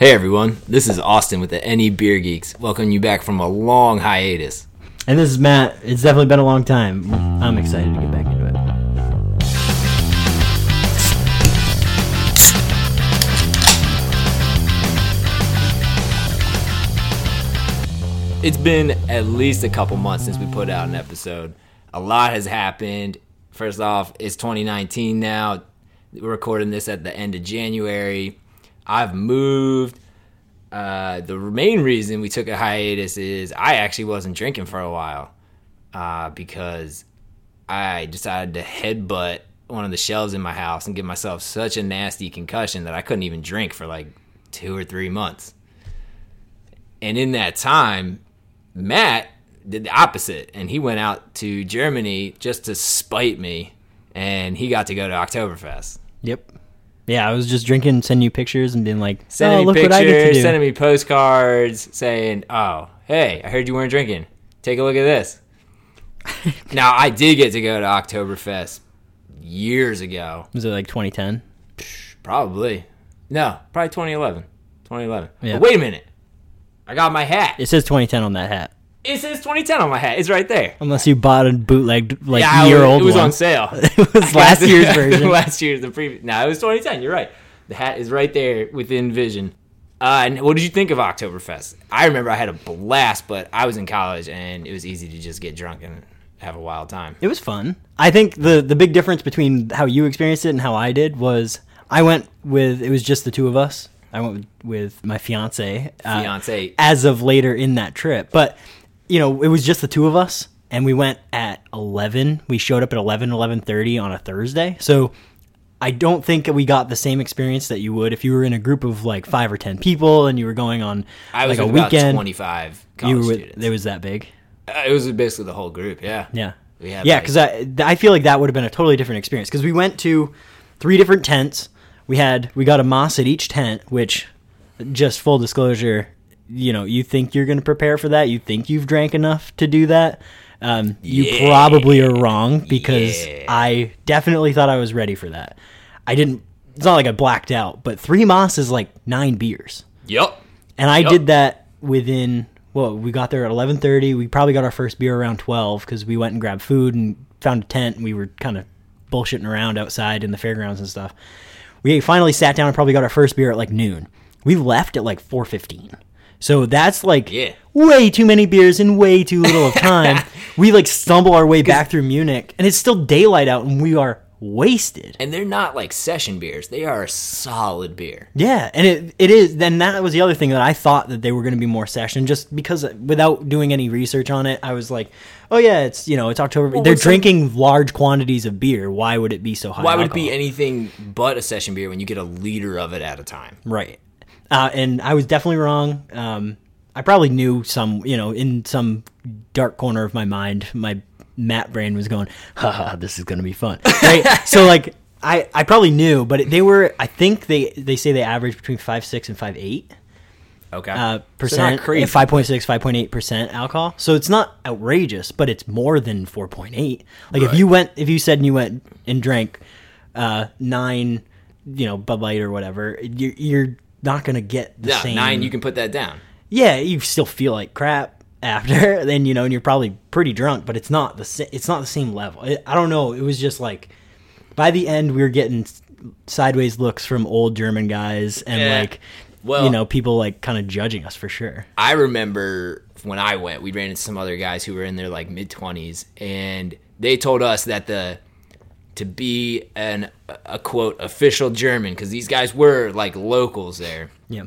Hey everyone, this is Austin with the Any Beer Geeks. Welcome you back from a long hiatus. And this is Matt. It's definitely been a long time. I'm excited to get back into it. It's been at least a couple months since we put out an episode. A lot has happened. First off, it's 2019 now. We're recording this at the end of January. I've moved. Uh, the main reason we took a hiatus is I actually wasn't drinking for a while uh, because I decided to headbutt one of the shelves in my house and give myself such a nasty concussion that I couldn't even drink for like two or three months. And in that time, Matt did the opposite and he went out to Germany just to spite me and he got to go to Oktoberfest. Yep. Yeah, I was just drinking, sending you pictures, and being like, Sending "Oh, me look what I get to pictures, do." sending me postcards saying, "Oh, hey, I heard you weren't drinking. Take a look at this." now, I did get to go to Oktoberfest years ago. was it like 2010? Probably. No, probably 2011. 2011. Yeah. But wait a minute. I got my hat. It says 2010 on that hat. It says 2010 on my hat. It's right there. Unless you bought a bootleg like yeah, year old it was one. on sale. it was last year's version. last year's the previous. No, it was 2010. You're right. The hat is right there within vision. Uh, and what did you think of Oktoberfest? I remember I had a blast, but I was in college and it was easy to just get drunk and have a wild time. It was fun. I think the the big difference between how you experienced it and how I did was I went with it was just the two of us. I went with, my fiance. uh, Fiance. as of later in that trip, but you know it was just the two of us, and we went at eleven. We showed up at 11, 11.30 on a Thursday. So I don't think we got the same experience that you would if you were in a group of like five or ten people and you were going on I was like a weekend. 25 college You were students. it was that big. Uh, it was basically the whole group. Yeah. Yeah. We had yeah, like- because I I feel like that would have been a totally different experience because we went to three different tents. We had we got a mass at each tent, which just full disclosure, you know, you think you're going to prepare for that. You think you've drank enough to do that. Um, you Yeah. probably are wrong because Yeah. I definitely thought I was ready for that. I didn't. It's not like I blacked out, but three mass is like nine beers. yep And I Yep. did that within well, we got there at eleven thirty. We probably got our first beer around twelve because we went and grabbed food and found a tent. And we were kind of bullshitting around outside in the fairgrounds and stuff. We finally sat down and probably got our first beer at like noon. We left at like four fifteen. So that's like Yeah. way too many beers in way too little of time. we like stumble our way back through Munich, and it's still daylight out, and we are wasted. And they're not like session beers. They are a solid beer. Yeah, and it it is. Then that was the other thing that I thought that they were going to be more session, just because uh, without doing any research on it, I was like, oh yeah, it's you know it's October. They're what's some- drinking large quantities of beer. Why would it be so high? Why would it be anything but a session beer when you get a liter of it at a time? right? Uh, and I was definitely wrong. Um, I probably knew some, you know, in some dark corner of my mind, my Matt brain was going, haha, this is going to be fun. Right? so like, I, I probably knew, but they were, I think they, they say they average between five, six and five, eight. Okay. uh, So percent, crazy. 5.6, 5.8 percent alcohol. So it's not outrageous, but it's more than 4.8. Like if you went, if you said and you went and drank uh, nine, you know, Bud Light or whatever, you're, you're not gonna get the Yeah, same. nine. You can put that down. yeah, you still feel like crap after, then you know, and you're probably pretty drunk, but it's not the it's not the same level. It, I don't know. It was just like by the end we were getting sideways looks from old German guys and Yeah. like. Well- you know, people like kind of judging us for sure. I remember when I went, we ran into some other guys who were in their like mid twenties, and they told us that the to be an a quote official German because these guys were like locals there Yeah.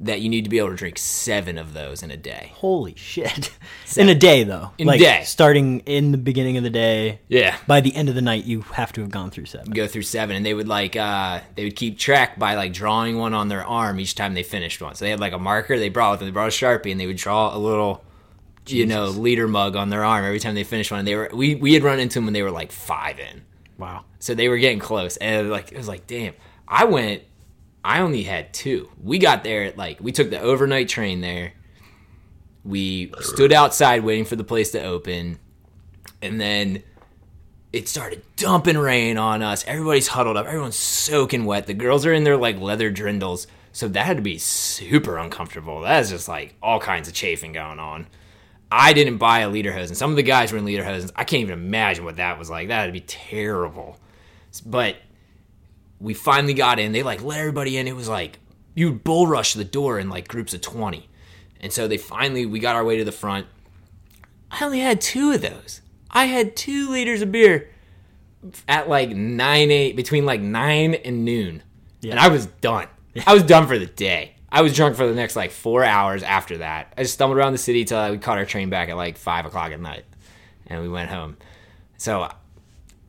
that you need to be able to drink seven of those in a day. Holy shit. In a day, though. In a like, day. Starting in the beginning of the day. Yeah. By the end of the night, you have to have gone through seven. Go through seven, and they would like uh they would keep track by like drawing one on their arm each time they finished one. So they had like a marker they brought with them. They brought a sharpie, and they would draw a little. You know, liter mug on their arm every time they finished one. They were we we had run into them when they were like five in. Wow. So they were getting close, and like it was like, damn. I went. I only had two. We got there at like we took the overnight train there. We stood outside waiting for the place to open, and then it started dumping rain on us. Everybody's huddled up. Everyone's soaking wet. The girls are in their like leather drindles, So that had to be super uncomfortable. That is just like all kinds of chafing going on. I didn't buy a lederhosen. Some of the guys were in lederhosens. I can't even imagine what that was like. That'd be terrible. But we finally got in. They like let everybody in. It was like you would bull rush the door in like groups of 20. And so they finally we got our way to the front. I only had two of those. I had two liters of beer at like nine eight between like nine and noon, and I was done. I was done for the day. I was drunk for the next like four hours after that. I just stumbled around the city till we caught our train back at like five o'clock at night, and we went home. So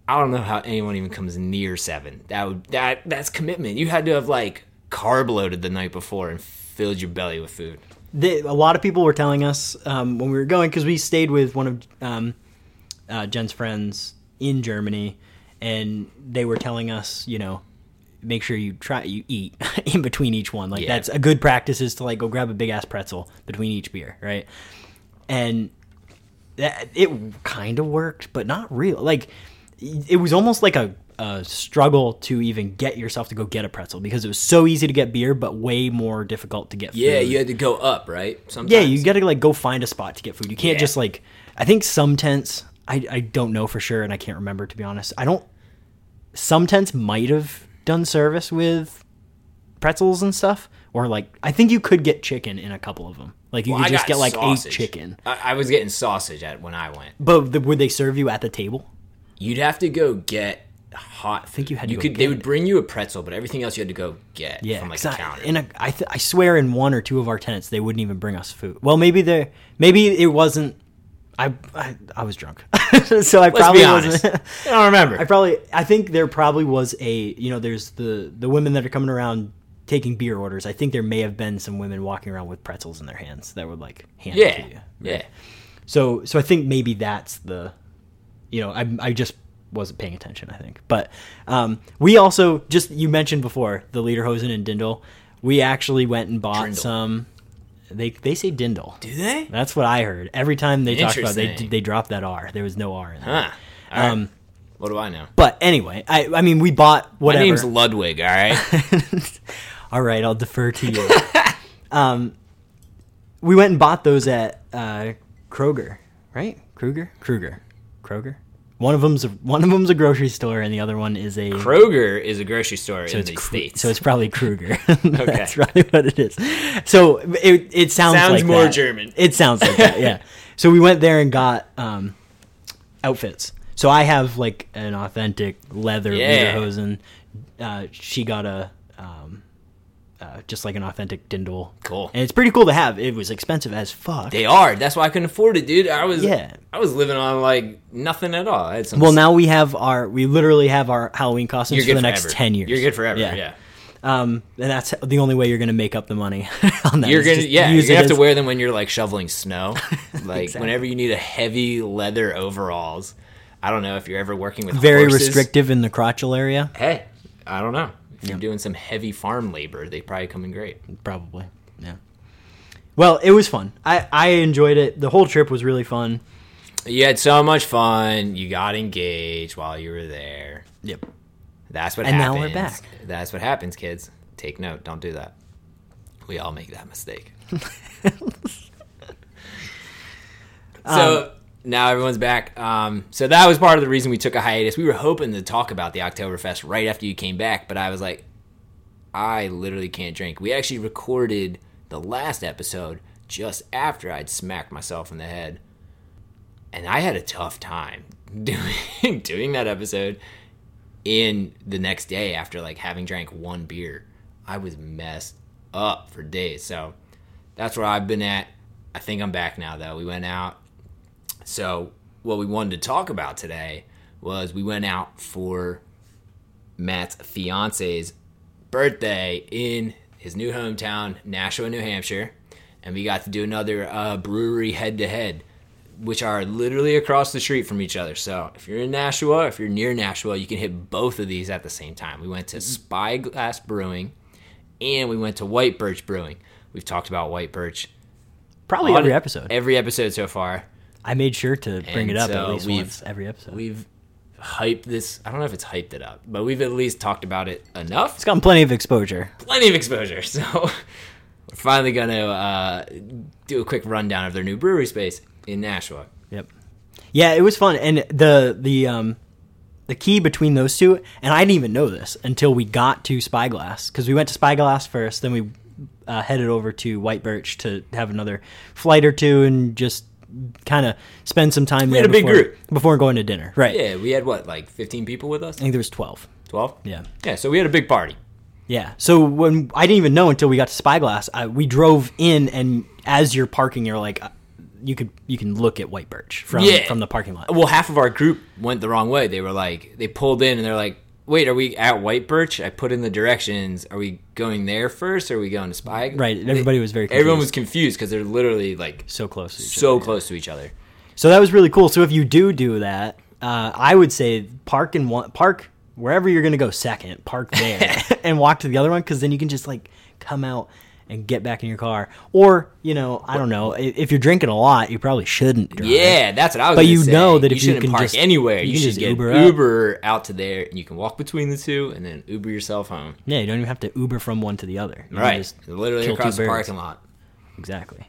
I don't know how anyone even comes near seven. That would that that's commitment. You had to have like carb loaded the night before and filled your belly with food. the, a lot of people were telling us um, when we were going because we stayed with one of um, uh, Jen's friends in Germany, and they were telling us, you know, make sure you try you eat in between each one. Like Yeah. that's a good practice is to like go grab a big ass pretzel between each beer, right? And that it kind of worked, but not real. Like it was almost like a, a struggle to even get yourself to go get a pretzel because it was so easy to get beer, but way more difficult to get. Yeah, food. you had to go up, right? Sometimes. Yeah, you got to like go find a spot to get food. You can't Yeah. just like. I think some tents. I I don't know for sure, and I can't remember to be honest. I don't. Some tents might have done service with pretzels and stuff, or like I think you could get chicken in a couple of them. Like you Well, could just get like sausage. eight chicken. I, I was getting sausage at when I went. But the, would they serve you at the table? You'd have to go get hot. I think you had to You could. They would it. bring you a pretzel, but everything else you had to go get Yeah, from like the I, counter. in a, I, th- I swear in one or two of our tents they wouldn't even bring us food. Well, maybe they maybe it wasn't. I I, I was drunk, so I Let's probably wasn't. I don't remember. I probably I think there probably was a you know there's the the women that are coming around taking beer orders. I think there may have been some women walking around with pretzels in their hands that would like hand it to yeah, you. yeah. So so I think maybe that's the you know I I just wasn't paying attention I think. But um we also just you mentioned before the Lederhosen and Dindle. We actually went and bought Trindle. some they they say Dindle. Do they? That's what I heard. Every time they talked about it, they they dropped that R. There was no R in there. Huh. Right. Um, what do I know? But anyway, I I mean we bought whatever. My name's Ludwig. All right. All right, I'll defer to you. um, we went and bought those at uh, Kroger, right? Kruger, Kruger, Kroger. One of them's a, one of them's a grocery store, and the other one is a. Kroger is a grocery store in the Kru- states. so it's probably Kruger. Okay. That's probably what it is. So it it sounds Sounds like more that. German. It sounds like that, yeah. So we went there and got um, outfits. So I have like an authentic leather Yeah. lederhosen. Uh, she got a uh, just like an authentic dindle. Cool. And it's pretty cool to have. It was expensive as fuck. They are. That's why I couldn't afford it, dude. I was Yeah. I was living on like nothing at all. I had some well, now we have our we literally have our Halloween costumes for the next ten years. You're good forever. Yeah. Um, and that's the only way you're gonna make up the money on that. You're gonna yeah. You're use gonna have to wear them when you're like shoveling snow. Like Exactly. whenever you need a heavy leather overalls. I don't know if you're ever working with very horses. restrictive in the crotchal area. Hey, I don't know. If you're doing some heavy farm labor, they probably come in great. Probably. Yeah. Well, it was fun. I I enjoyed it. The whole trip was really fun. You had so much fun. You got engaged while you were there. Yep. That's what And now we're back. That's what happens, kids. Take note. Don't do that. We all make that mistake. so um, now everyone's back. Um, so that was part of the reason we took a hiatus. We were hoping to talk about the Oktoberfest right after you came back, but I was like, I literally can't drink. We actually recorded the last episode just after I'd smacked myself in the head. And I had a tough time doing doing that episode in the next day after like having drank one beer. I was messed up for days. So that's where I've been at. I think I'm back now though. We went out. So what we wanted to talk about today was we went out for Matt's fiance's birthday in his new hometown, Nashua, New Hampshire, and we got to do another uh, brewery head to head, which are literally across the street from each other. So if you're in Nashua, if you're near Nashua, you can hit both of these at the same time. We went to Spyglass Brewing, and we went to White Birch Brewing. We've talked about White Birch Probably every episode. Every episode so far. I made sure to bring And it up so at least we've- once every episode. We've hyped this. I don't know if it's hyped it up, but we've at least talked about it enough. It's gotten plenty of exposure. Plenty of exposure. So we're finally gonna uh, do a quick rundown of their new brewery space in Nashua. Yep. Yeah, it was fun, and the the um the key between those two, and I didn't even know this until we got to Spyglass because we went to Spyglass first, then we uh, headed over to White Birch to have another flight or two and just kind of spend some time there had a big before, group. before going to dinner. Right. Yeah, we had what, like 15 people with us? I think there was twelve. 12? Yeah. Yeah, so we had a big party. Yeah. So when I didn't even know until we got to Spyglass, I, we drove in, and as you're parking, you're like, uh, you could you can look at White Birch from Yeah. from the parking lot. Well, half of our group went the wrong way. They were like, they pulled in and they're like, wait, are we at White Birch? I put in the directions. Are we going there first or are we going to Spy? Right. Everybody was very confused. Everyone was confused because they're literally like so close. To each so other. close to each other. So that was really cool. So if you do do that, uh, I would say park and one park wherever you're going to go second. Park there and walk to the other one because then you can just like come out and get back in your car. Or you know, I don't know. If you're drinking a lot, you probably shouldn't. Drive. Yeah, that's what I was. But you say. know that if you can park just- anywhere, you you, can should just get Uber Uber, out to there, and you can walk between the two, and then Uber yourself home. Yeah, you don't even have to Uber from one to the other. You Right, just literally across the parking lot. Exactly.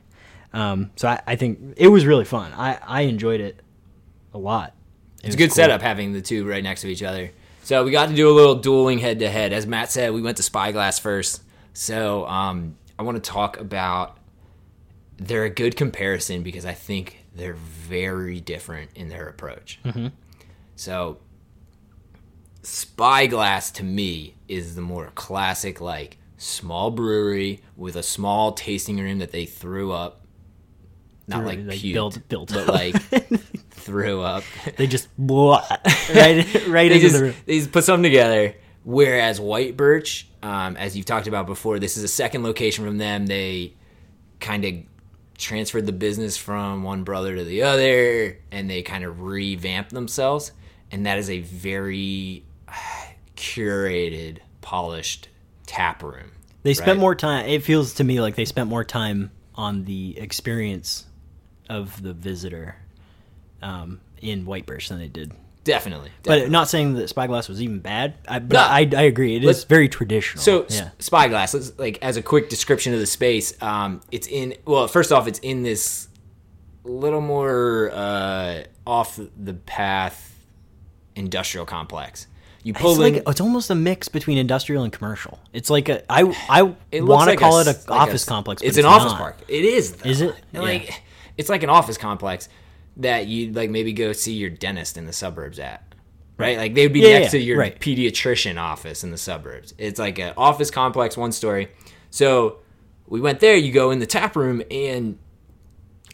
Um, so I, I think it was really fun. I, I enjoyed it a lot. It It's a good cool. setup having the two right next to each other. So we got to do a little dueling head to head. As Matt said, we went to Spyglass first. So um, I want to talk about. They're a good comparison because I think they're very different in their approach. Mm-hmm. So Spyglass to me is the more classic, like small brewery with a small tasting room that they threw up. Not Threw- like, like, puked, built- built but up. like threw up. They just right right they into just, the room. they just put something together. Whereas White Birch, um, as you've talked about before, this is a second location from them. They kind of transferred the business from one brother to the other, and they kind of revamped themselves. And that is a very curated, polished tap room. They spent right? more time. It feels to me like they spent more time on the experience of the visitor um, in White Birch than they did. Definitely. But not saying that Spyglass was even bad. I, but No. I, I agree. It is very traditional. So yeah, Spyglass, like as a quick description of the space, um, it's in. Well, first off, it's in this little more uh, off the path industrial complex. You pull it's in. like it's almost a mix between industrial and commercial. It's like a I I want to like call a it an like office s- complex. But It's, an office park. It is. Though. Is it? Like Yeah. it's like an office complex that you like maybe go see your dentist in the suburbs at. Right, like they'd be Yeah, next yeah, to your right. pediatrician office in the suburbs. It's like an office complex, one story. So we went there. You go in the tap room, and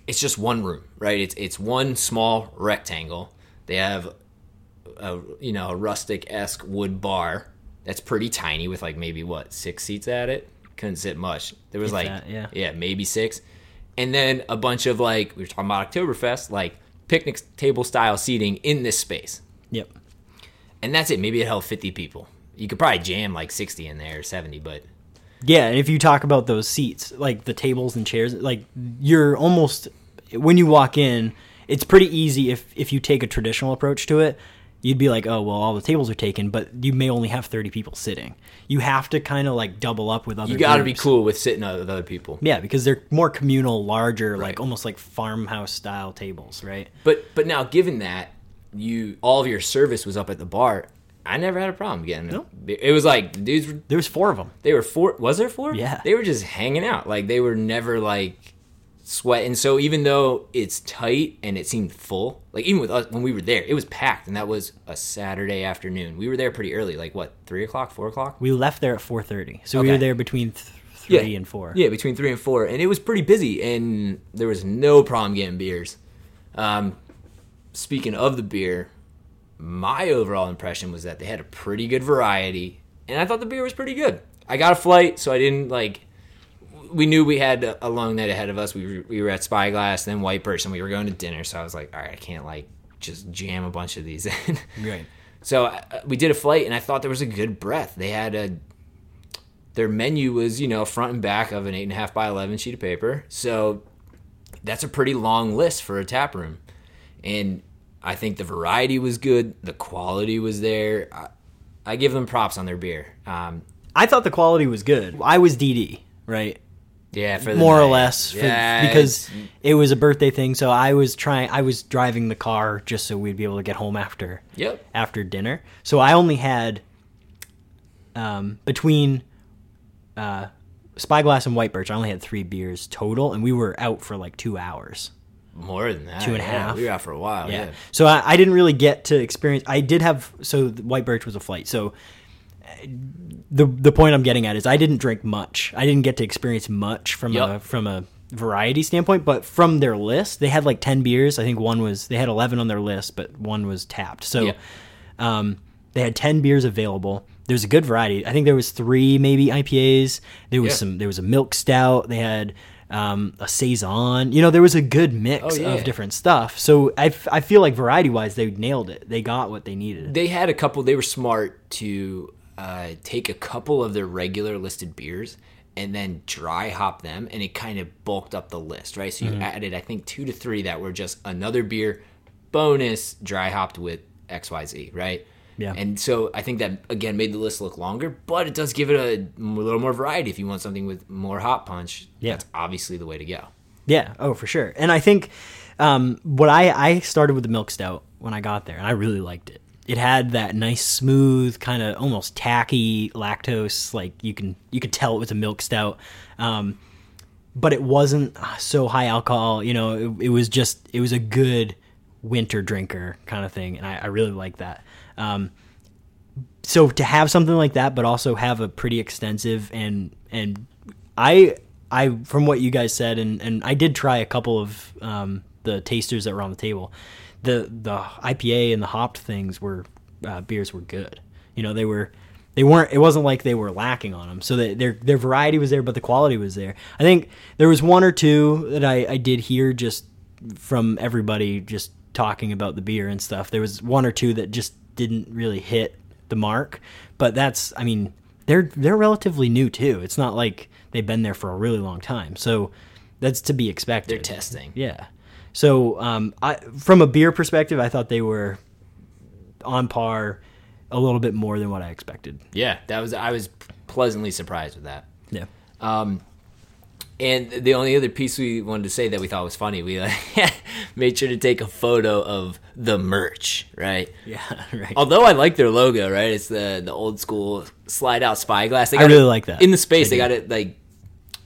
it's just one room, right? It's it's one small rectangle. They have a you know a rustic esque wood bar that's pretty tiny with like maybe what six seats at it. Couldn't sit much. There was If like that, yeah. yeah maybe six, and then a bunch of like we were talking about Oktoberfest like picnic table style seating in this space, Yep. and that's it. Maybe it held fifty people. You could probably jam like sixty in there or seventy, but Yeah, and if you talk about those seats, like the tables and chairs, like you're almost when you walk in, it's pretty easy if if you take a traditional approach to it. You'd be like, oh well, all the tables are taken, but you may only have thirty people sitting. You have to kind of like double up with other. you got to be cool with sitting with other people. Yeah, because they're more communal, larger, like almost like farmhouse style tables, right? But but now given that you all of your service was up at the bar, I never had a problem getting No. it. It was like dudes were There was four of them. they were four was there four? Yeah. They were just hanging out. Like they were never like sweating. So even though it's tight and it seemed full, like even with us when we were there, it was packed and that was a Saturday afternoon. We were there pretty early, like what, three o'clock, four o'clock? We left there at four thirty, so we were there between th- three and four. Yeah, between three and four, and it was pretty busy, and there was no problem getting beers. Um, speaking of the beer, my overall impression was that they had a pretty good variety, and I thought the beer was pretty good. I got a flight, so I didn't like. We knew we had a long night ahead of us. We were, we were at Spyglass, then White Birch. we were going to dinner. So I was like, all right, I can't like just jam a bunch of these in. Right. So uh, we did a flight, and I thought there was a good breadth. They had a their menu was you know front and back of an eight and a half by eleven sheet of paper. So that's a pretty long list for a tap room, and I think the variety was good. The quality was there. I, I give them props on their beer. Um, I thought the quality was good. I was DD, right? Yeah, for the More or less, for, Yeah, because it was a birthday thing. So I was trying. I was driving the car just so we'd be able to get home after Yep. after dinner. So I only had um, between uh, Spyglass and White Birch. I only had three beers total, and we were out for like two hours. more than that. two and a half. yeah. We were out for a while. Yeah. Yeah. So I, I didn't really get to experience. I did have. So White Birch was a flight. So the the point I'm getting at is I didn't drink much. I didn't get to experience much from a from a variety standpoint. But from their list, they had like ten beers. I think one was they had eleven on their list, but one was tapped. So Yeah. um, they had ten beers available. There's a good variety. I think there was three maybe IPAs. There was Yeah. some. There was a milk stout. They had um, a saison. You know, there was a good mix Oh, yeah. of different stuff. So I, f- I feel like variety wise, they nailed it. They got what they needed. They had a couple. They were smart to uh, take a couple of their regular listed beers and then dry hop them, and it kind of bulked up the list, right? So Mm-hmm. you added, I think, two to three that were just another beer bonus dry hopped with X Y Z, right? Yeah. And so I think that again made the list look longer, but it does give it a little more variety if you want something with more hop punch. Yeah. That's obviously the way to go. Yeah. Oh, for sure. And I think um, what I I started with the milk stout when I got there, and I really liked it. It had that nice, smooth, kind of almost tacky lactose. Like you can you could tell it was a milk stout. Um, but it wasn't so high alcohol. You know, it, it was just it was a good winter drinker kind of thing, and I, I really like that. Um, so to have something like that, but also have a pretty extensive and and I I from what you guys said, and and I did try a couple of um, the tasters that were on the table. The the IPA and the hopped things were uh, beers were good. You know, they were they weren't. It wasn't like they were lacking on them. So that their their variety was there, but the quality was there. I think there was one or two that I I did hear just from everybody just talking about the beer and stuff. There was one or two that just didn't really hit the mark, but that's I mean they're they're relatively new too. It's not like they've been there for a really long time. So that's to be expected. They're testing. Yeah. So um, I, from a beer perspective, I thought they were on par, a little bit more than what I expected. Yeah, that was I was pleasantly surprised with that. Yeah. Um, And the only other piece we wanted to say that we thought was funny, we like, made sure to take a photo of the merch, right? Yeah. Right. Although I like their logo, right? It's the the old school slide out spyglass. They I really it- like that. In the space, they do. got it like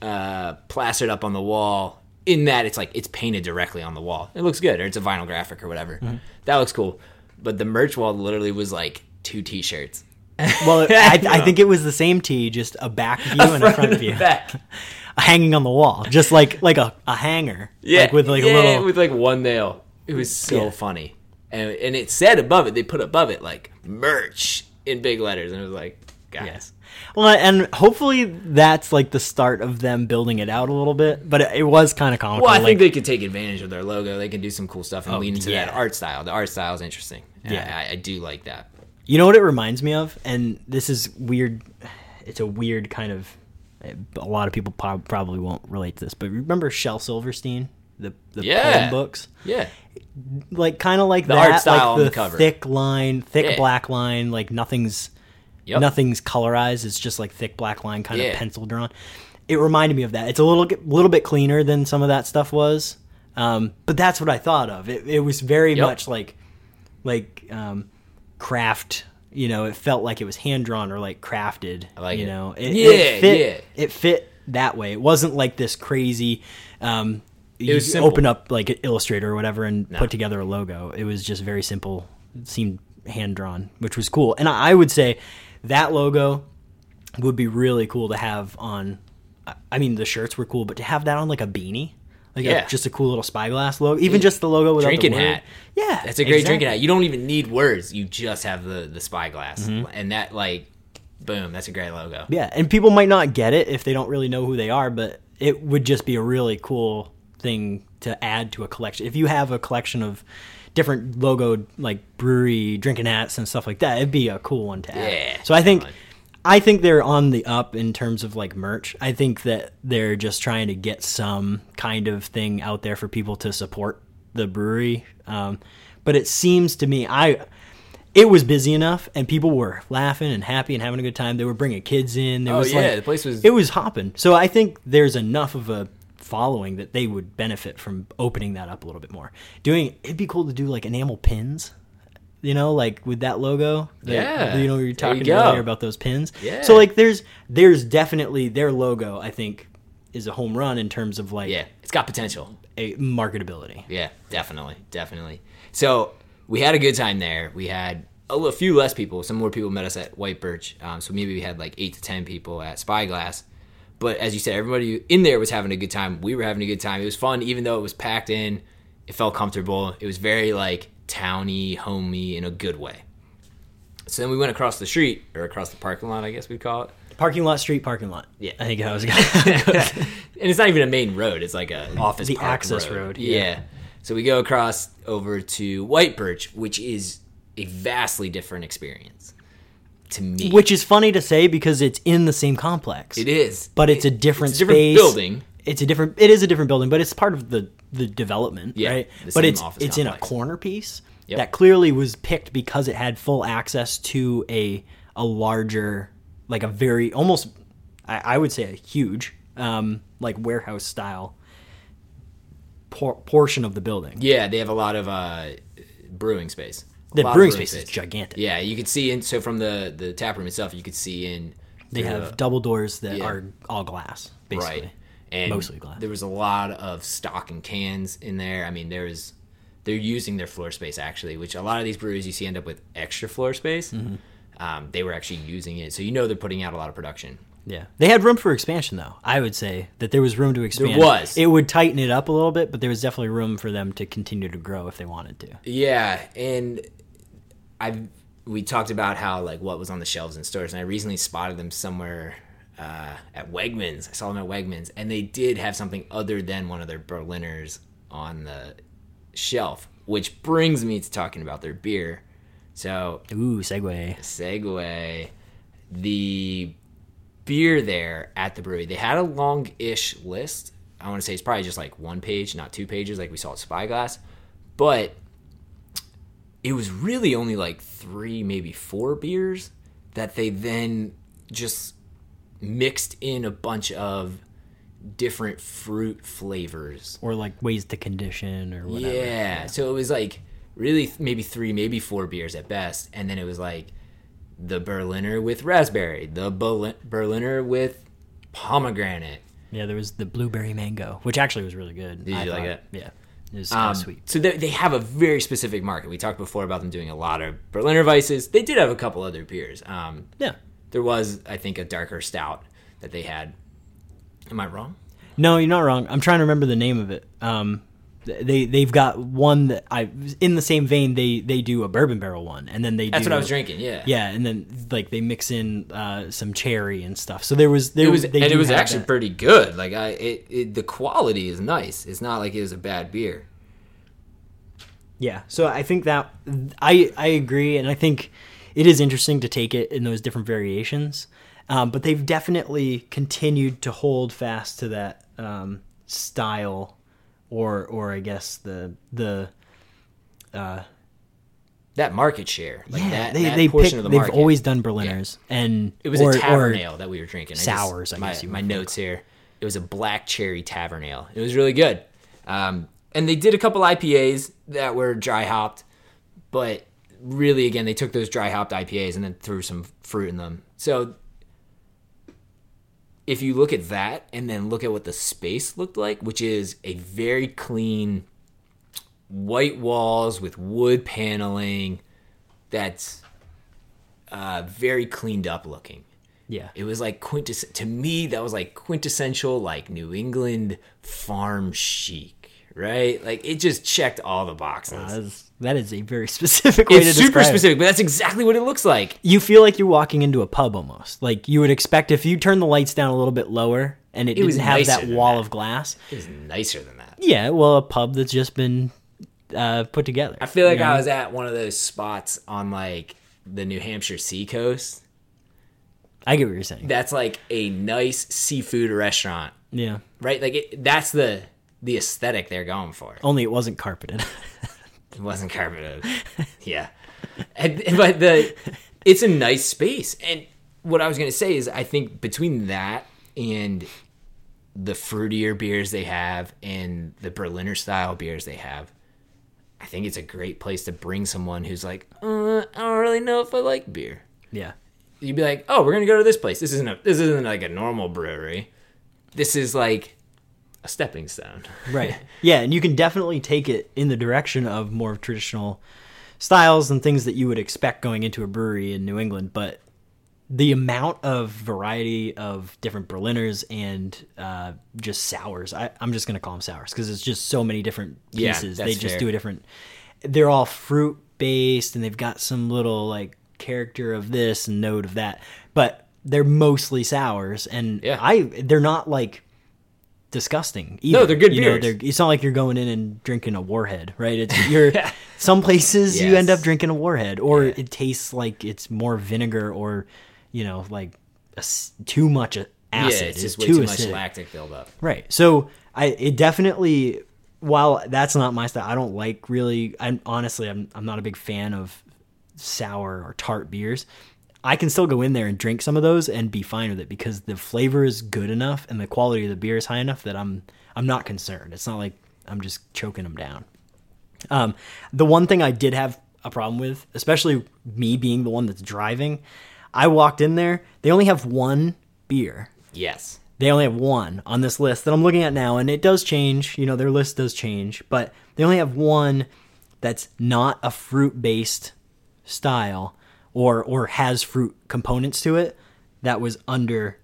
uh, plastered up on the wall. In that, it's like it's painted directly on the wall. It looks good, or it's a vinyl graphic or whatever. Mm-hmm. That looks cool. But the merch wall literally was like two T-shirts. Well, I, I think it was the same tee, just a back view and a front view, back. hanging on the wall, just like like a, a hanger. Yeah, Like with like yeah, a little. with like one nail. It was so Yeah. funny, and and it said above it. They put above it like merch in big letters, and it was like, guys. Well, and hopefully that's like the start of them building it out a little bit. But it, it was kind of comical. Well, I like, think they could take advantage of their logo. They can do some cool stuff and Oh, lean into that yeah. art style. The art style is interesting. Yeah. I, I do like that. You know what it reminds me of, and this is weird. It's a weird kind of. A lot of people probably won't relate to this, but remember Shel Silverstein, the the Yeah. poem books, Yeah, like kind of like The that, art style like on the, the cover. thick line, thick Yeah. black line, like nothing's Yep. nothing's colorized. It's just like thick black line, kind Yeah. of pencil drawn. It reminded me of that. It's a little little bit cleaner than some of that stuff was, um, but that's what I thought of. It, it was very Yep. much like like um, craft. You know, it felt like it was hand drawn or like crafted. Like you it. know, it, Yeah, it fit, yeah. It fit that way. It wasn't like this crazy. Um, you open up like an Illustrator or whatever and No. put together a logo. It was just very simple. It seemed hand drawn, which was cool. And I I would say that logo would be really cool to have on. I- mean, the shirts were cool, but to have that on like a beanie, like a- Yeah. just a cool little spyglass logo, even just the logo without drinking the word. hat. Yeah, That's a great drinking hat. You don't even need words. You just have the the spyglass, Mm-hmm. and that like, boom. That's a great logo. Yeah, and people might not get it if they don't really know who they are, but it would just be a really cool thing to add to a collection. If you have a collection of different logoed like brewery drinking hats and stuff like that, it'd be a cool one to add. Yeah, so I think. I think they're on the up in terms of like merch. I think that they're just trying to get some kind of thing out there for people to support the brewery. Um, but it seems to me I it was busy enough and people were laughing and happy and having a good time. They were bringing kids in. There Oh, was yeah, like, the place was- it was hopping. So I think there's enough of a following that they would benefit from opening that up a little bit more. Doing it'd be cool to do like enamel pins. You know, like with that logo. that- Yeah, You know, you were talking you earlier about those pins. Yeah. So like there's there's definitely their logo, I think, is a home run in terms of like Yeah, it's got potential. a marketability. Yeah, definitely, definitely. So we had a good time there. We had a, few less people. Some more people met us at White Birch. Um, so maybe we had like eight to ten people at Spyglass. But as you said, everybody in there was having a good time. We were having a good time. It was fun, even though it was packed in. It felt comfortable. It was very like towny, homey in a good way. So then we went across the street or across the parking lot, I guess we'd call it. Parking lot, street parking lot. Yeah. I think I was and it's not even a main road; it's like a office The access road, Yeah. yeah. So we go across over to White Birch, which is a vastly different experience to me. Which is funny to say because it's in the same complex. it is, but it's a different, It's a different space. building. It's a different. It is a different building, but it's part of the the development, Yeah, right? the But it's it's in a corner piece Yep. that clearly was picked because it had full access to a a larger, like a very almost, I, I would say a huge, um, like warehouse style por- portion of the building. Yeah, they have a lot of uh, brewing space. The brewing space is gigantic. Yeah, you could see in. So from the the tap room itself, you could see in. They have the- double doors that Yeah. are all glass, basically. right, and Mostly glass. There was a lot of stock and cans in there. I mean, there's they're using their floor space actually, which a lot of these breweries you see end up with extra floor space. Mm-hmm. Um, they were actually using it, so you know they're putting out a lot of production. Yeah, they had room for expansion, though. I would say that there was room to expand. There was. It would tighten it up a little bit, but there was definitely room for them to continue to grow if they wanted to. Yeah, and I we talked about how like what was on the shelves in stores, and I recently spotted them somewhere uh, at Wegmans. I saw them at Wegmans, and they did have something other than one of their Berliners on the shelf, which brings me to talking about their beer. So Ooh, segue. segue the beer there at the brewery they had a long-ish list i want to say it's probably just like one page not two pages like we saw at spyglass but it was really only like three maybe four beers that they then just mixed in a bunch of different fruit flavors Or like ways to condition or whatever. yeah. So it was like really th- maybe three, maybe four beers at best, and then it was like the Berliner with raspberry, the Berlin- Berliner with pomegranate. Yeah, there was the blueberry mango, which actually was really good. Did I you like thought. it? Yeah, it was kind Um, sweet. So they, they have a very specific market. We talked before about them doing a lot of Berliner Weisses. They did have a couple other beers. Um, Yeah. there was, I think, a darker stout that they had. Am I wrong? No, you're not wrong. I'm trying to remember the name of it. Um, they they've got one that I in the same vein. They they do a bourbon barrel one, and then they That's do, what I was drinking. Yeah. Yeah, and then like they mix in uh, some cherry and stuff. So there was there It was, they and it was actually that. pretty good. Like I, it, it, the quality is nice. It's not like it was a bad beer. Yeah, so I think that I I agree, and I think it is interesting to take it in those different variations. Um, but they've definitely continued to hold fast to that um, style, or or I guess the the uh, That market share, like yeah that, they that they portion pick, of the they've always done Berliners, and It was or, a tavern ale that we were drinking. I just- sours, I guess you my notes here. It was a black cherry tavern ale. It was really good. Um, and they did a couple IPAs that were dry hopped, but really, again, they took those dry hopped IPAs and then threw some fruit in them. So if you look at that and then look at what the space looked like, which is a very clean white walls with wood paneling that's uh, very cleaned up looking. yeah It was like quintes to me that was like quintessential like New England farm chic, right? Like it just checked all the boxes. That is- a very specific way it's to super describe it. specific, but that's exactly what it looks like. You feel like you're walking into a pub almost. Like you would expect if you turn the lights down a little bit lower and it, It didn't have that wall that. of glass. It was nicer than that. Yeah, well, a pub that's just been uh, put together. I feel like you know? I was at one of those spots on like the New Hampshire seacoast. I get what you're saying. That's like a nice seafood restaurant, yeah, right? Like it, that's the the aesthetic they're going for. only it wasn't carpeted. It wasn't carpeted. yeah, and, but the it's a nice space. And what I was gonna say is, I think between that and the fruitier beers they have and the Berliner style beers they have, I think it's a great place to bring someone who's like, uh, I don't really know if I like beer. Yeah. You'd be like, oh, we're gonna go to this place. This isn't a, this isn't like a normal brewery. This is like a stepping stone. Right. Yeah, and you can definitely take it in the direction of more traditional styles and things that you would expect going into a brewery in New England, but the amount of variety of different Berliners and uh, just sours, I, I'm just going to call them sours because it's just so many different Yeah, pieces. that's they just fair. do a different. They're all fruit based and they've got some little like character of this and note of that, but they're mostly sours. And Yeah. I, they're not like disgusting. Either. No, they're good You know, beers. they're- it's not like you're going in and drinking a warhead, right? It's you're some places you end up drinking a warhead, or Yeah. it tastes like it's more vinegar, or you know, like a too much acid. yeah, it's just way too too much lactic buildup. Right. So I it definitely while that's not my style, I don't like really I'm honestly I'm I'm not a big fan of sour or tart beers. I can still go in there and drink some of those and be fine with it because the flavor is good enough and the quality of the beer is high enough that I'm I'm not concerned. It's not like I'm just choking them down. Um, the one thing I did have a problem with, especially me being the one that's driving, I walked in there. They only have one beer Yes. they only have one on this list that I'm looking at now, and it does change. You know, their list does change, but they only have one that's not a fruit based style or or has fruit components to it that was under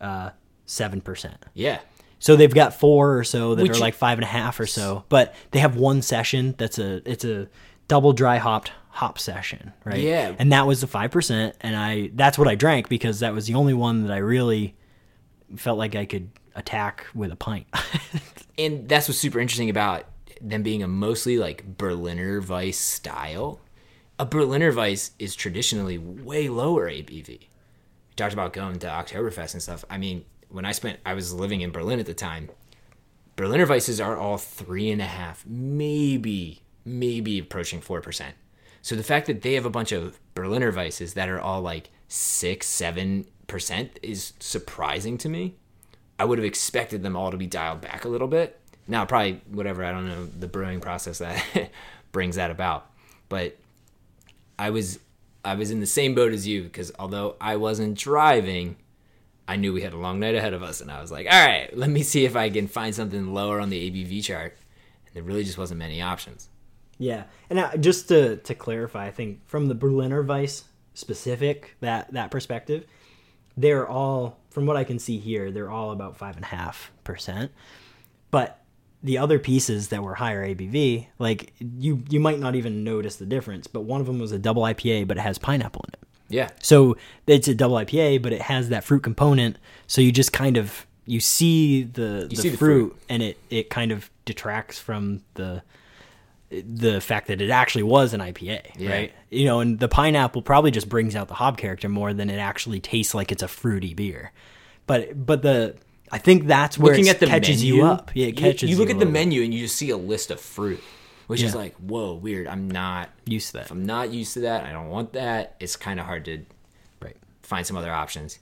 uh, seven percent. Yeah. So they've got four or so that Which- are like five and a half or so, but they have one session that's a it's a double dry hopped hop session, right? Yeah. and that was the five percent, and I that's what I drank because that was the only one that I really felt like I could attack with a pint. and that's what's super interesting about them being a mostly like Berliner Weiss style. A Berliner Weiss is traditionally way lower ABV. We talked about going to Oktoberfest and stuff. I mean, when I spent, I was living in Berlin at the time. Berliner Weisses are all three and a half, maybe, maybe approaching four percent. So the fact that they have a bunch of Berliner Weisses that are all like six, seven percent is surprising to me. I would have expected them all to be dialed back a little bit. Now, probably whatever I don't know the brewing process that brings that about, but I was I was in the same boat as you because although I wasn't driving, I knew we had a long night ahead of us, and I was like, all right, let me see if I can find something lower on the ABV chart. And there really just wasn't many options. Yeah, and just to to clarify, I think from the Berliner Weiss specific that that perspective, they're all from what I can see here, they're all about five and a half percent. But the other pieces that were higher ABV, like you you might not even notice the difference. But one of them was a double IPA, but it has pineapple in it. Yeah, So it's a double IPA, but it has that fruit component. So you just kind of you see the the, see the fruit, fruit. and it it kind of detracts from the the fact that it actually was an IPA, Yeah. right? You know, and the pineapple probably just brings out the hop character more than it actually tastes like it's a fruity beer. But but the I think that's where looking it at the catches menu, you up. Yeah, it catches you. you. look at the menu and you just see a list of fruit, which is like, whoa, weird. I'm not Used to that. If I'm not used to that, I don't want that. It's kind of hard to Right. find some other options.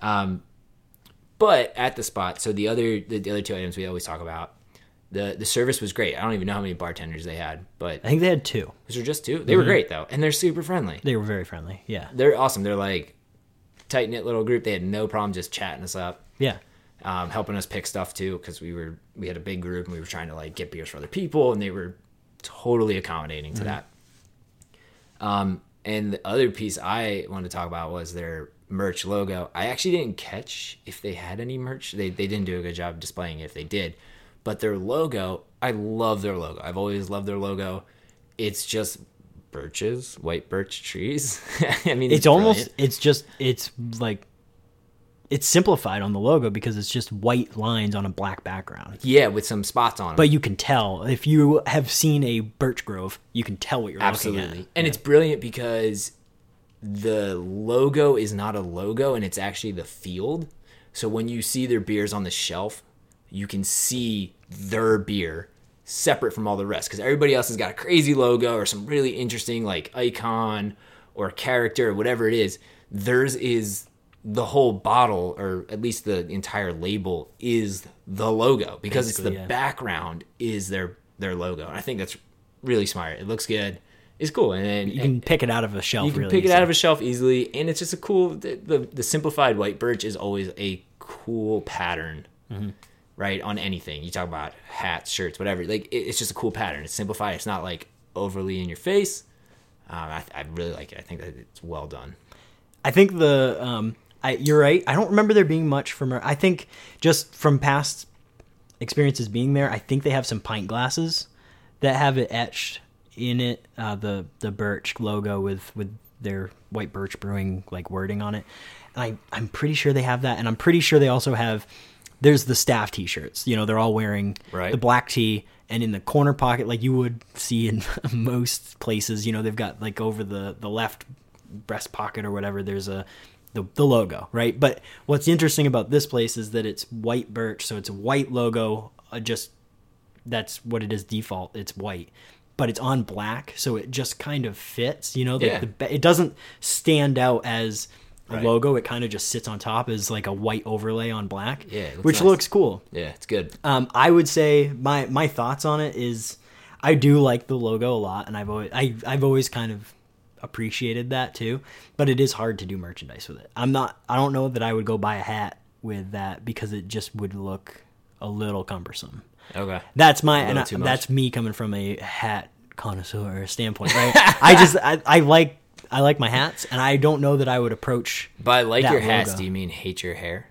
Um, but at the spot, so the other the, the other two items we always talk about, the the service was great. I don't even know how many bartenders they had, but I think they had two. those were just two. They Mm-hmm. were great though, and they're super friendly. They were very friendly. Yeah. They're awesome. They're like tight knit little group. They had no problem just chatting us up, Yeah. Um, helping us pick stuff too, because we were we had a big group and we were trying to like get beers for other people, and they were totally accommodating to that. Um, and the other piece I wanted to talk about was their merch logo. I actually didn't catch if they had any merch. They they didn't do a good job displaying it if they did. But their logo, I love their logo. I've always loved their logo. It's just birches, white birch trees. I mean, it's almost it's just it's like it's simplified on the logo because it's just white lines on a black background yeah, with some spots on them. but you can tell if you have seen a birch grove you can tell what you're looking at. Absolutely. And it's brilliant because the logo is not a logo and it's actually the field. So when you see their beers on the shelf, you can see their beer separate from all the rest because everybody else has got a crazy logo or some really interesting like icon or character or whatever it is. Theirs is the whole bottle or at least the entire label is the logo because it's the yeah. background is their their logo. And I think that's really smart. It looks good. It's cool, and, and You can pick it out of a shelf. you can really pick it out of a shelf easily, and it's just a cool. The, the, the simplified white birch is always a cool pattern, Mm-hmm. right? On anything you talk about hats, shirts, whatever. Like it, it's just a cool pattern. It's simplified. It's not like overly in your face. Um, I, I really like it. I think that it's well done. I think the um, I, you're right. I don't remember there being much from. I think just from past experiences being there, I think they have some pint glasses that have it etched in it, uh, the the birch logo with with their white birch brewing like wording on it. And I I'm pretty sure they have that, and I'm pretty sure they also have. There's the staff T-shirts. You know, they're all wearing Right. the black tee, and in the corner pocket, like you would see in most places, you know, they've got like over the the left breast pocket or whatever. There's a the, the logo, right? But what's interesting about this place is that it's white birch, so it's a white logo. Uh, just that's what it is default. It's white, but it's on black, so it just kind of fits. You know, like Yeah. the, it doesn't stand out as a Right. logo. It kind of just sits on top as like a white overlay on black. Yeah, looks which nice. looks cool. Yeah, it's good. Um, I would say my my thoughts on it is I do like the logo a lot, and I've always I, I've always kind of appreciated that too. But it is hard to do merchandise with it. I'm not. I don't know that I would go buy a hat with that because it just would look a little cumbersome. Okay. That's my and I, that's me coming from a hat connoisseur standpoint, right? I just I, I like I like my hats, and I don't know that I would approach. By like your hats, logo. do you mean hate your hair?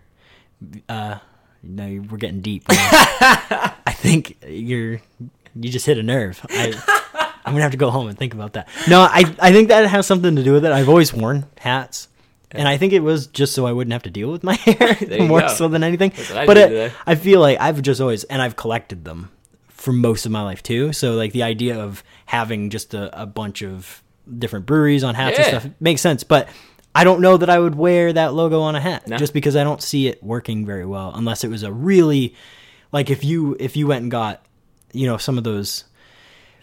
Uh, no, we're getting deep. I think you're you just hit a nerve. I, I'm gonna have to go home and think about that. No, I I think that has something to do with it. I've always worn hats. And I think it was just so I wouldn't have to deal with my hair more go. so than anything. But it. I feel like I've just always and I've collected them for most of my life too. So like the idea of having just a, a bunch of different breweries on hats Yeah. and stuff makes sense. But I don't know that I would wear that logo on a hat No. just because I don't see it working very well unless it was a really like if you if you went and got you know some of those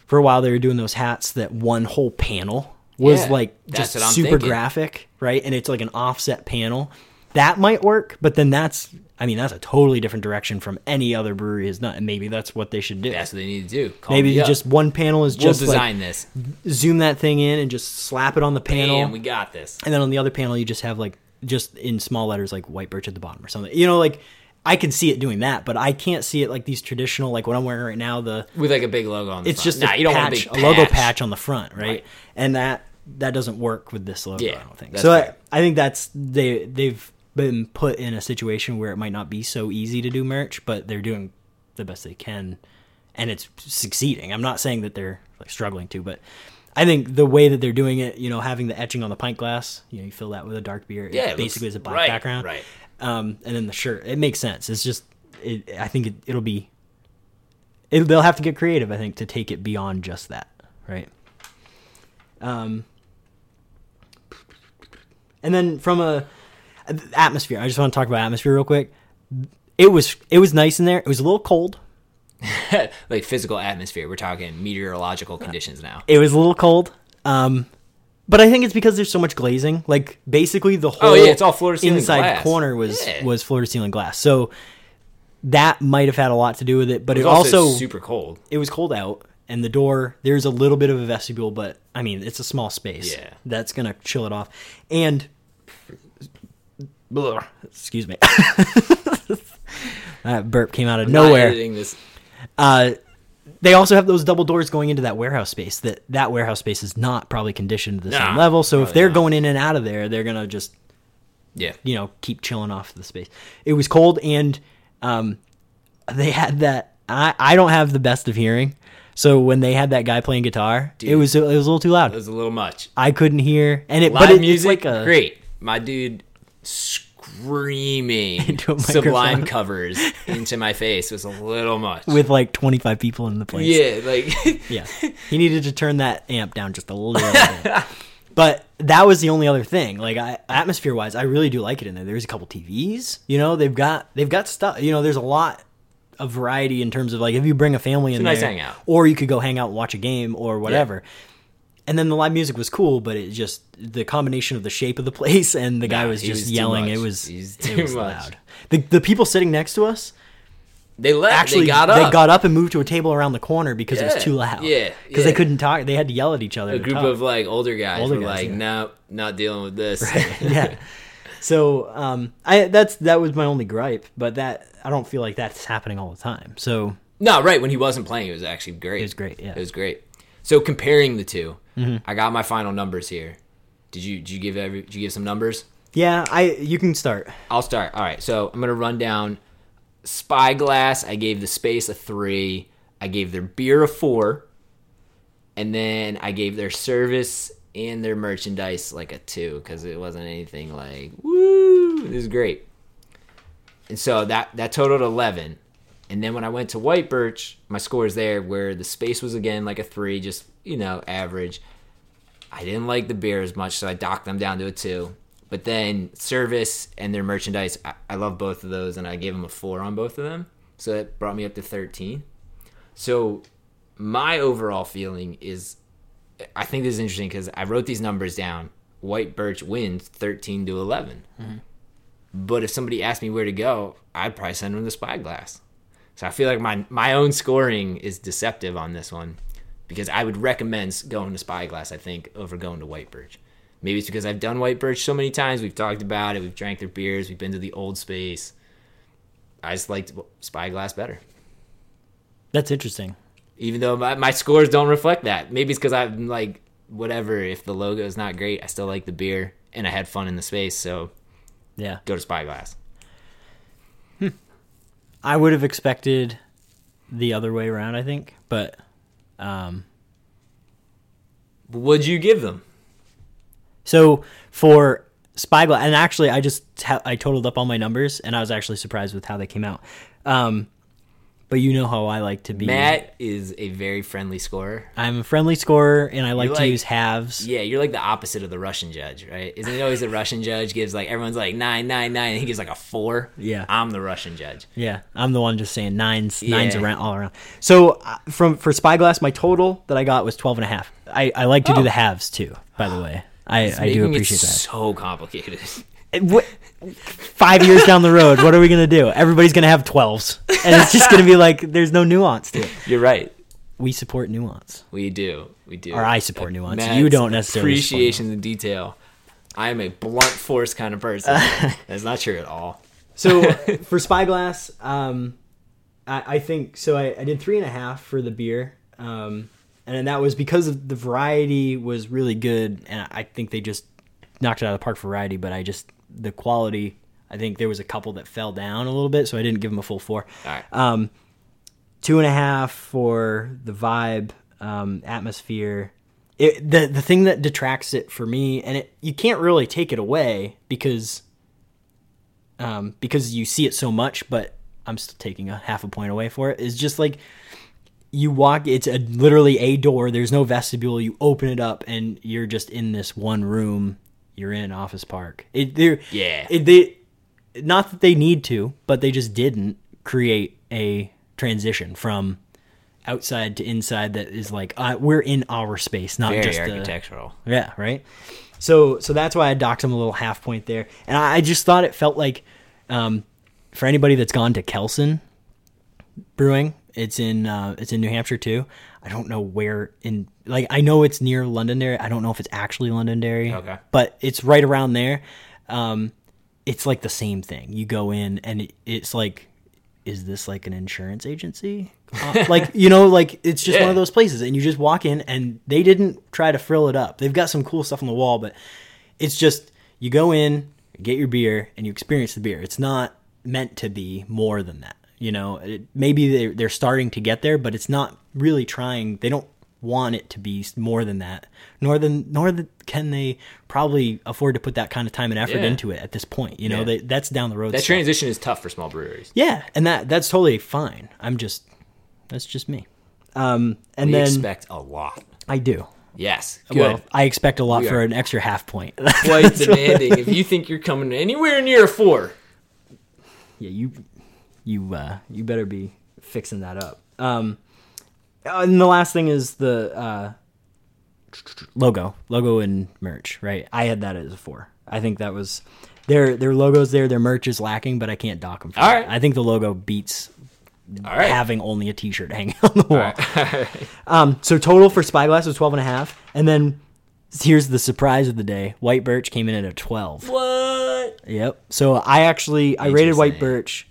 for a while they were doing those hats that one whole panel was Yeah, like just super thinking. graphic, right? And it's like an offset panel. That might work, but then that's I mean that's a totally different direction from any other brewery has done. And maybe that's what they should do. That's what they need to do. Call maybe just one panel is we'll just design like this. zoom that thing in and just slap it on the panel. And we got this. And then on the other panel, you just have like just in small letters like white birch at the bottom or something. You know, like I can see it doing that, but I can't see it like these traditional like what I'm wearing right now. The With like a big logo on the it's front. just nah, a you don't patch, want a, big a logo patch. patch on the front, right? Right. And that that doesn't work with this logo. Yeah, I don't think. So I. I think that's they they've been put in a situation where it might not be so easy to do merch, but they're doing the best they can, and it's succeeding. I'm not saying that they're like struggling to, but. I think the way that they're doing it, you know, having the etching on the pint glass, you know, you fill that with a dark beer. Yeah, it it basically is a black right, background. right. Um, and then the shirt, it makes sense. It's just, it, I think it, it'll be, it, they'll have to get creative, I think, to take it beyond just that, right? Um, and then from a atmosphere, I just want to talk about atmosphere real quick. It was it was nice in there. It was a little cold. like physical atmosphere. We're talking meteorological conditions now. It was a little cold. Um, but I think it's because there's so much glazing. Like basically the whole Oh, yeah, it's all floor to inside glass. corner was Yeah. was floor to ceiling glass. So that might have had a lot to do with it. But it, It also, also super cold. it was cold out and the door there's a little bit of a vestibule but i mean it's a small space Yeah. that's gonna chill it off and Blah, excuse me that burp came out of Not nowhere editing this. uh, they also have those double doors going into that warehouse space that that warehouse space is not probably conditioned to the same level so if they're not. going in and out of there they're gonna just Yeah. you know keep chilling off the space it was cold and um they had that i i don't have the best of hearing so when they had that guy playing guitar it was it was a little too loud. It was a little much. i couldn't hear and it Live but it, music, it's like a great. My dude screaming Into sublime covers into my face was a little much. with like 25 people in the place. Yeah, like yeah. He needed to turn that amp down just a little bit. But that was the only other thing. Like I, atmosphere wise i really do like it in there. There's a couple tvs you know? They've got they've got stuff you know there's a lot of variety in terms of like if you bring a family in a nice there, hangout. or you could go hang out and watch a game or whatever. And then the live music was cool, but it just the combination of the shape of the place and the guy Nah, was just was yelling. It was it too was much. loud. The the people sitting next to us They left. actually they got up. they got up and moved to a table around the corner because it was too loud. yeah, because they couldn't talk. They had to yell at each other. a group talk. of like older guys Older were guys, like, yeah. no, not dealing with this. yeah. So um, I that's that was my only gripe, but that I don't feel like that's happening all the time. So no, right. When he wasn't playing, it was actually great. It was great, yeah. It was great. So comparing the 2 Mm-hmm. I got my final numbers here. Did you did you give every did you give some numbers? yeah, I you can start. I'll start. All right, so I'm gonna run down Spyglass. I gave the space a three. I gave their beer a four, and then I gave their service and their merchandise like a two because it wasn't anything like woo. It was great, and so that that totaled eleven. And then when I went to White Birch, my scores there where the space was again like a three, just you know average. I didn't like the beer as much, so I docked them down to a two. But then service and their merchandise, I, I love both of those, and I gave them a four on both of them. So that brought me up to 13. So my overall feeling is I think this is interesting because I wrote these numbers down. White Birch wins 13 to 11. Mm-hmm. But if somebody asked me where to go, I'd probably send them to Spyglass. So I feel like my my own scoring is deceptive on this one because I would recommend going to Spyglass. I think over going to White Birch. Maybe it's because I've done White Birch so many times. We've talked about it. We've drank their beers. We've been to the old space. I just liked Spyglass better, That's interesting. even though my, my scores don't reflect that. Maybe it's because I'm like whatever. If the logo is not great, I still like the beer and I had fun in the space. So Yeah, go to Spyglass. I would have expected the other way around. I think, but um, What'd you give them? so for Spyglass, and actually, I just I totaled up all my numbers, and I was actually surprised with how they came out. Um, but you know how I like to be. Matt is a very friendly scorer. I'm a friendly scorer, and I like You're to use halves. Yeah, you're like the opposite of the Russian judge, right? Isn't it always the Russian judge gives like everyone's like nine, nine, nine, and he gives like a four? Yeah. I'm the Russian judge. Yeah, I'm the one just saying nines, nines around all around. So uh, from for Spyglass, my total that I got was 12 and a half. I, I like to do Oh. the halves too, by the way. I, I do appreciate that. So complicated. It- what- five years down the road, what are we gonna do? Everybody's gonna have 12s, and it's just gonna be like there's no nuance to it. You're right. We support nuance. We do. We do. Or I support nuance. Matt's You don't necessarily support Appreciation to detail. I am a blunt force kind of person. That's not true at all. So for Spyglass, um, I, I think so. I, I did three and a half for the beer, um, and that was because of the variety was really good, and I think they just knocked it out of the park for variety. But I just the quality. I think there was a couple that fell down a little bit, so I didn't give them a full four. All right. Um, two and a half for the vibe, um, atmosphere. It, the the thing that detracts it for me, and it you can't really take it away because, um, because you see it so much. But I'm still taking a half a point away for it. Is just like you walk. It's a, literally a door. There's no vestibule. You open it up, and you're just in this one room. You're in Office Park. It there. Yeah. It, they not that they need to, but they just didn't create a transition from outside to inside that is like uh, we're in our space, not Very just the architectural. yeah, right. So so that's why I docked him a little half point there, and I, I just thought it felt like um, for anybody that's gone to Kelsen Brewing, it's in uh, it's in New Hampshire too. I don't know where in like I know it's near Londonderry. I don't know if it's actually Londonderry. Okay. but it's right around there. Um, it's like the same thing. You go in and it, it's like, is this like an insurance agency? Uh, like you know, like it's just one of those places, and you just walk in, and they didn't try to frill it up. They've got some cool stuff on the wall, but it's just you go in, get your beer, and you experience the beer. It's not meant to be more than that. You know, it, maybe they're, they're starting to get there, but it's not really trying. They don't want it to be more than that. Nor than nor the, can they probably afford to put that kind of time and effort Yeah. into it at this point. You know, Yeah. they, that's down the road. That stuff. transition is tough for small breweries. Yeah, and that that's totally fine. I'm just that's just me. Um, and We then expect a lot. I do. Yes. Good. Well, I expect a lot We for an extra half point. Quite demanding. if you think you're coming anywhere near a four, yeah, you you uh, you better be fixing that up. Um, uh, and the last thing is the uh, logo, logo and merch. Right, I had that as a four. I think that was their their logos there. Their merch is lacking, but I can't dock them. For All that. right. I think the logo beats All right. having only a T-shirt hanging on the wall. All right. Um, so total for Spyglass was 12 and a half. And then here's the surprise of the day. White Birch came in at a 12. what? Yep. So I actually, I rated White Birch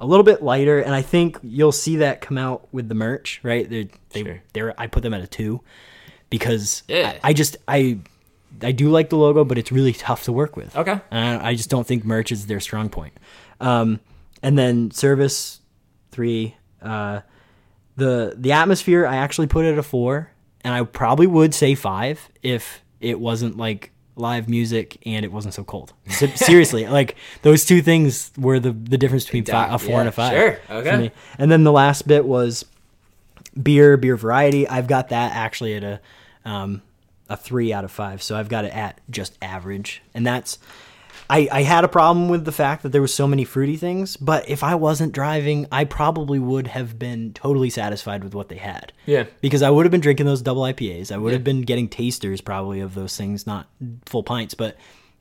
a little bit lighter. And I think you'll see that come out with the merch, right? They're, they, Sure. they're, I put them at a two because Yeah. I, I just, I, I do like the logo, but it's really tough to work with. Okay. And I, I just don't think merch is their strong point. Um, and then service three. Uh, the the atmosphere I actually put it at a four, and I probably would say five if it wasn't like live music and it wasn't so cold. Se- Seriously, like those two things were the the difference between fi- a four and a five. sure, okay. And then the last bit was beer, beer variety. I've got that actually at a um, a three out of five. So I've got it at just average, and that's. I, I had a problem with the fact that there was so many fruity things, but if I wasn't driving, I probably would have been totally satisfied with what they had. Yeah. Because I would have been drinking those double IPAs. I would have been getting tasters probably of those things, not full pints, but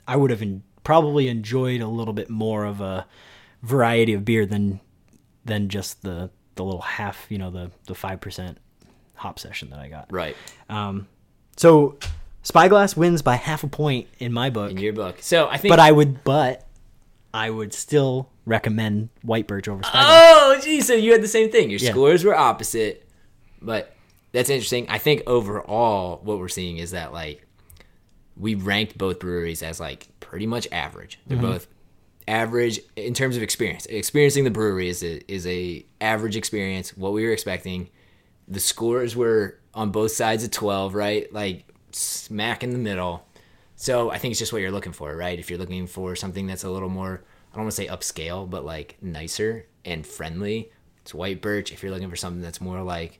I would have en- probably enjoyed a little bit more of a variety of beer than than just the the little half, you know, the the 5% hop session that I got. Right. Um so Spyglass wins by half a point in my book. In your book. So I think. But I would, but I would still recommend White Birch over Spyglass. Oh, geez. So you had the same thing. Your Yeah. scores were opposite, but that's interesting. I think overall, what we're seeing is that like we ranked both breweries as like pretty much average. They're Mm-hmm. both average in terms of experience. Experiencing the brewery is a is a average experience. What we were expecting. The scores were on both sides of twelve, right? Like smack in the middle. So I think it's just what you're looking for, right? If you're looking for something that's a little more, I don't want to say upscale, but like nicer and friendly, it's white birch. If you're looking for something that's more like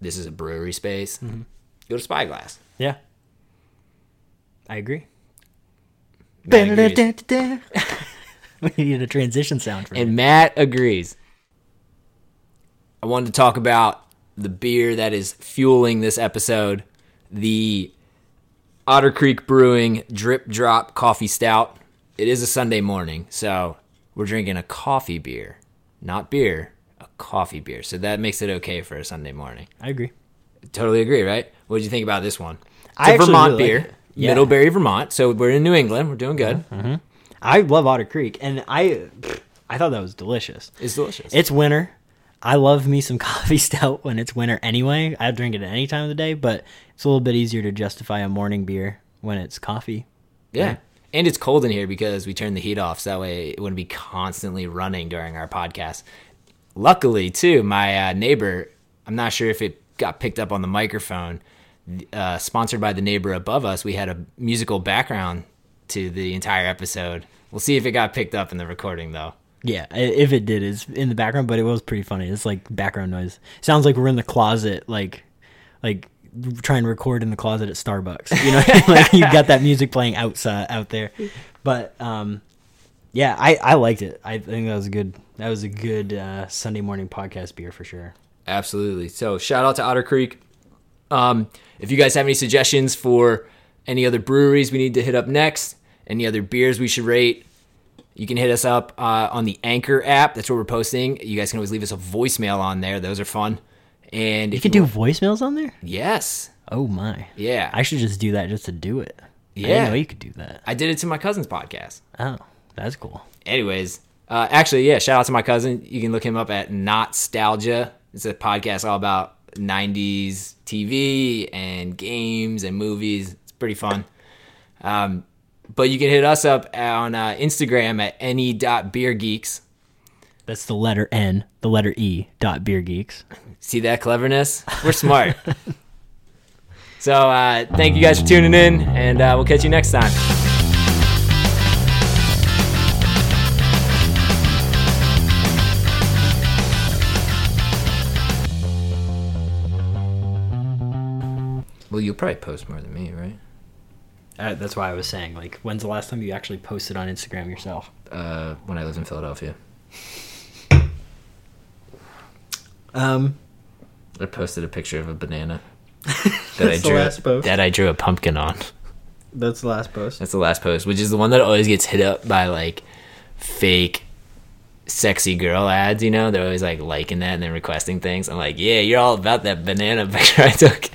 this is a brewery space, mm-hmm. go to Spyglass. Yeah. I agree. Matt agrees. we needed a transition sound for And Matt agrees. I wanted to talk about the beer that is fueling this episode, the Otter Creek Brewing Drip Drop Coffee Stout. It is a Sunday morning, so we're drinking a coffee beer, not beer, a coffee beer. So that makes it okay for a Sunday morning. I agree. Totally agree, right? What did you think about this one? It's I a Vermont really beer, like. Yeah. Middlebury, Vermont. So we're in New England. We're doing good. Mm-hmm. Mm-hmm. I love Otter Creek, and I, I thought that was delicious. It's delicious. It's winter. I love me some coffee stout when it's winter anyway. I drink it at any time of the day, but it's a little bit easier to justify a morning beer when it's coffee. Yeah. And it's cold in here because we turned the heat off, so that way it wouldn't be constantly running during our podcast. Luckily, too, my uh, neighbor, I'm not sure if it got picked up on the microphone, uh, sponsored by the neighbor above us, we had a musical background to the entire episode. We'll see if it got picked up in the recording, though. Yeah, if it did, it's in the background, but it was pretty funny. It's like background noise. Sounds like we're in the closet, like, like trying to record in the closet at Starbucks. You know, like you got that music playing outside out there. But um, yeah, I I liked it. I think that was a good. That was a good uh, Sunday morning podcast beer for sure. Absolutely. So shout out to Otter Creek. Um, if you guys have any suggestions for any other breweries we need to hit up next, any other beers we should rate, you can hit us up uh, on the Anchor app. That's where we're posting. You guys can always leave us a voicemail on there. Those are fun. And You can do voicemails on there. yes, Oh my! yeah. I should just do that just to do it. I Yeah. didn't know you could do that. I did it to my cousin's podcast. Oh, that's cool. Anyways, uh, actually, yeah, shout out to my cousin. You can look him up at Nostalgia. It's a podcast all about 90s TV and games and movies. It's pretty fun. Um, but you can hit us up on uh, Instagram at any.beergeeks. That's the letter N, the letter E. Dot beer geeks. See that cleverness? We're smart. so uh, thank you guys for tuning in, and uh, we'll catch you next time. Well, you'll probably post more than me, right? Uh, that's why I was saying, like, when's the last time you actually posted on Instagram yourself? Uh, when I lived in Philadelphia. Um, I posted a picture of a banana that I drew post. that I drew a pumpkin on. that's the last post. That's the last post, which is the one that always gets hit up by like fake sexy girl ads, you know? They're always like liking that and then requesting things. I'm like, yeah, you're all about that banana picture I took.